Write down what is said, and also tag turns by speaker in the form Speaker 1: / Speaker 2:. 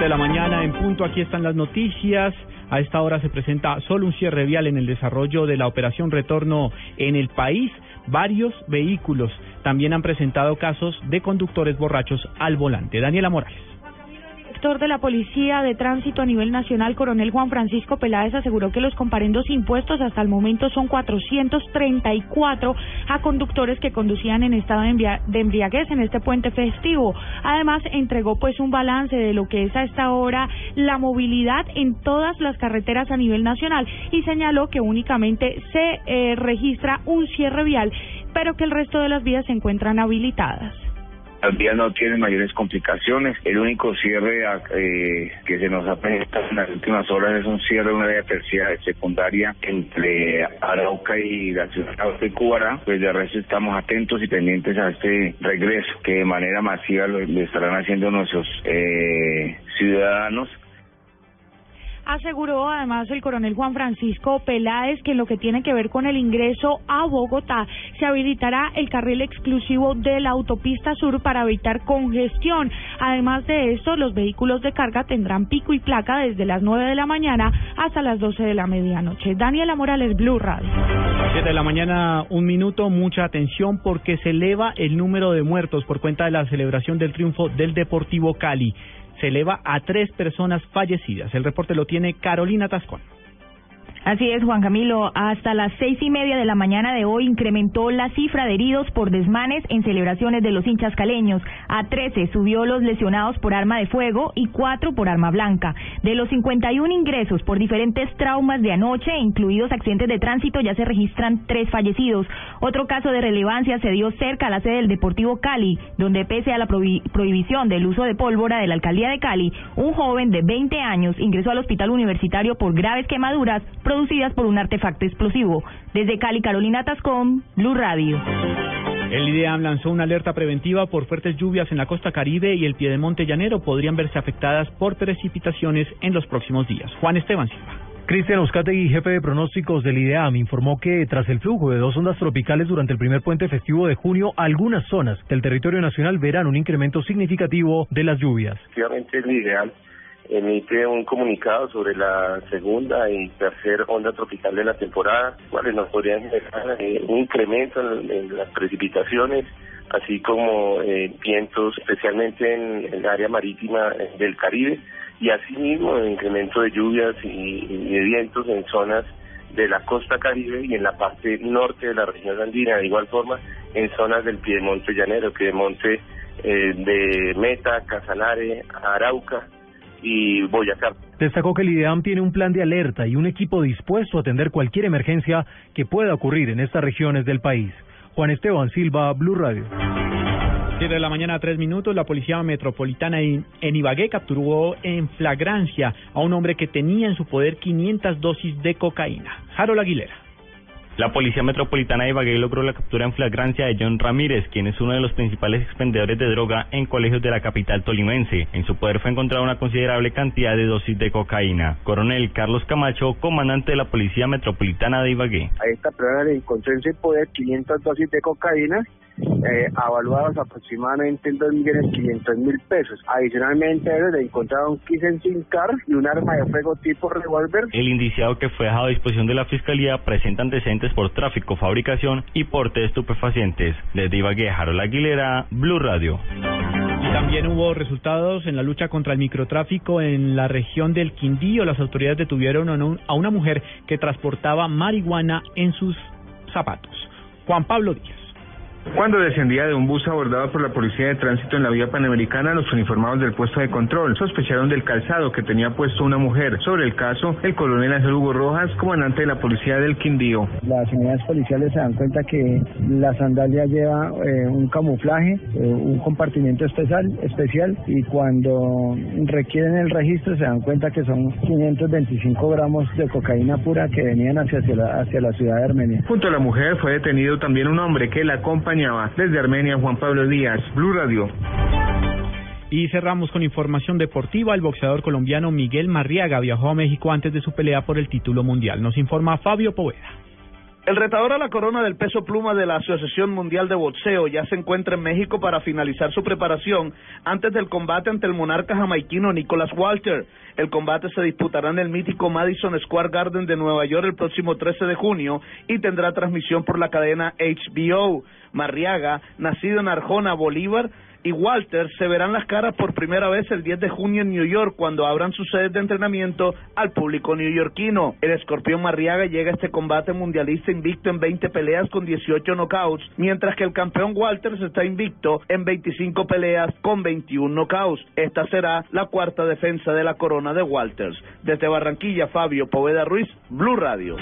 Speaker 1: de la mañana en punto, aquí están las noticias. A esta hora se presenta solo un cierre vial en el desarrollo de la operación retorno en el país. Varios vehículos también han presentado casos de conductores borrachos al volante. Daniela Morales
Speaker 2: director de la Policía de Tránsito a nivel nacional, coronel Juan Francisco Peláez, aseguró que los comparendos impuestos hasta el momento son 434 a conductores que conducían en estado de embriaguez en este puente festivo. Además, entregó pues un balance de lo que es a esta hora la movilidad en todas las carreteras a nivel nacional y señaló que únicamente se eh, registra un cierre vial, pero que el resto de las vías se encuentran habilitadas.
Speaker 3: Las vías no tienen mayores complicaciones. El único cierre eh, que se nos ha presentado en las últimas horas es un cierre de una vía terciaria secundaria entre Arauca y la ciudad de Cubará. Pues de resto estamos atentos y pendientes a este regreso que de manera masiva lo, estarán haciendo nuestros eh, ciudadanos
Speaker 2: Aseguró además el coronel Juan Francisco Peláez que en lo que tiene que ver con el ingreso a Bogotá se habilitará el carril exclusivo de la autopista sur para evitar congestión. Además de esto, los vehículos de carga tendrán pico y placa desde las 9 de la mañana hasta las 12 de la medianoche. Daniela Morales, Blue Radio.
Speaker 1: 7 de la mañana, un minuto, mucha atención porque se eleva el número de muertos por cuenta de la celebración del triunfo del Deportivo Cali se eleva a tres personas fallecidas. El reporte lo tiene Carolina Tascón.
Speaker 4: Así es, Juan Camilo. Hasta las seis y media de la mañana de hoy incrementó la cifra de heridos por desmanes en celebraciones de los hinchas caleños. A 13 subió los lesionados por arma de fuego y cuatro por arma blanca. De los 51 ingresos por diferentes traumas de anoche, incluidos accidentes de tránsito, ya se registran tres fallecidos. Otro caso de relevancia se dio cerca a la sede del Deportivo Cali, donde pese a la prohibición del uso de pólvora de la alcaldía de Cali, un joven de 20 años ingresó al hospital universitario por graves quemaduras producidas por un artefacto explosivo. Desde Cali, Carolina Tascón, Blue Radio.
Speaker 1: El IDEAM lanzó una alerta preventiva por fuertes lluvias en la costa caribe y el piedemonte llanero podrían verse afectadas por precipitaciones en los próximos días. Juan Esteban Silva.
Speaker 5: Cristian Euskategui, jefe de pronósticos del IDEAM, informó que tras el flujo de dos ondas tropicales durante el primer puente festivo de junio, algunas zonas del territorio nacional verán un incremento significativo de las lluvias.
Speaker 6: Efectivamente, el IDEAM emite un comunicado sobre la segunda y tercera onda tropical de la temporada, cuales nos podrían generar eh, un incremento en, las precipitaciones, así como eh, vientos, especialmente en, el área marítima eh, del Caribe, y asimismo el incremento de lluvias y, de vientos en zonas de la costa caribe y en la parte norte de la región andina, de igual forma en zonas del Piedemonte llanero, Piedemonte de Meta, Casanare, Arauca, y Boyacá.
Speaker 5: Destacó que el IDEAM tiene un plan de alerta y un equipo dispuesto a atender cualquier emergencia que pueda ocurrir en estas regiones del país. Juan Esteban Silva, Blue Radio.
Speaker 1: Siete de la mañana, tres minutos, la Policía Metropolitana en, Ibagué capturó en flagrancia a un hombre que tenía en su poder 500 dosis de cocaína. Harold Aguilera.
Speaker 7: La Policía Metropolitana de Ibagué logró la captura en flagrancia de John Ramírez, quien es uno de los principales expendedores de droga en colegios de la capital tolimense. En su poder fue encontrada una considerable cantidad de dosis de cocaína. Coronel Carlos Camacho, comandante de la Policía Metropolitana de Ibagué.
Speaker 8: A esta le encontró en su poder 500 dosis de cocaína eh, avaluados aproximadamente en 2.500.000 pesos. Adicionalmente, le encontraron un sin car y un arma de fuego tipo revólver.
Speaker 7: El indiciado que fue dejado a disposición de la Fiscalía presenta antecedentes por tráfico, fabricación y porte de estupefacientes. Desde Ibagué, Harold Aguilera, Blue Radio.
Speaker 1: También hubo resultados en la lucha contra el microtráfico en la región del Quindío. Las autoridades detuvieron a una mujer que transportaba marihuana en sus zapatos. Juan Pablo Díaz.
Speaker 9: Cuando descendía de un bus abordado por la Policía de Tránsito en la vía panamericana, los uniformados del puesto de control sospecharon del calzado que tenía puesto una mujer. Sobre el caso, el coronel Ángel Hugo Rojas, comandante de la Policía del Quindío.
Speaker 10: Las unidades policiales se dan cuenta que la sandalia lleva eh, un camuflaje, eh, un compartimiento especial, especial y cuando requieren el registro se dan cuenta que son 525 gramos de cocaína pura que venían hacia, la, hacia la ciudad de Armenia.
Speaker 9: Junto a la mujer fue detenido también un hombre que la acompañó desde Armenia, Juan Pablo Díaz, Blue Radio.
Speaker 1: Y cerramos con información deportiva. El boxeador colombiano Miguel Marriaga viajó a México antes de su pelea por el título mundial. Nos informa Fabio Poveda.
Speaker 11: El retador a la corona del peso pluma de la Asociación Mundial de Boxeo ya se encuentra en México para finalizar su preparación antes del combate ante el monarca jamaiquino Nicholas Walter. El combate se disputará en el mítico Madison Square Garden de Nueva York el próximo 13 de junio y tendrá transmisión por la cadena HBO. Marriaga, nacido en Arjona, Bolívar, y Walter se verán las caras por primera vez el 10 de junio en New York cuando abran sus sedes de entrenamiento al público neoyorquino. El escorpión Marriaga llega a este combate mundialista invicto en 20 peleas con 18 knockouts, mientras que el campeón Walters está invicto en 25 peleas con 21 knockouts. Esta será la cuarta defensa de la corona de Walters. Desde Barranquilla, Fabio Poveda Ruiz, Blue Radio.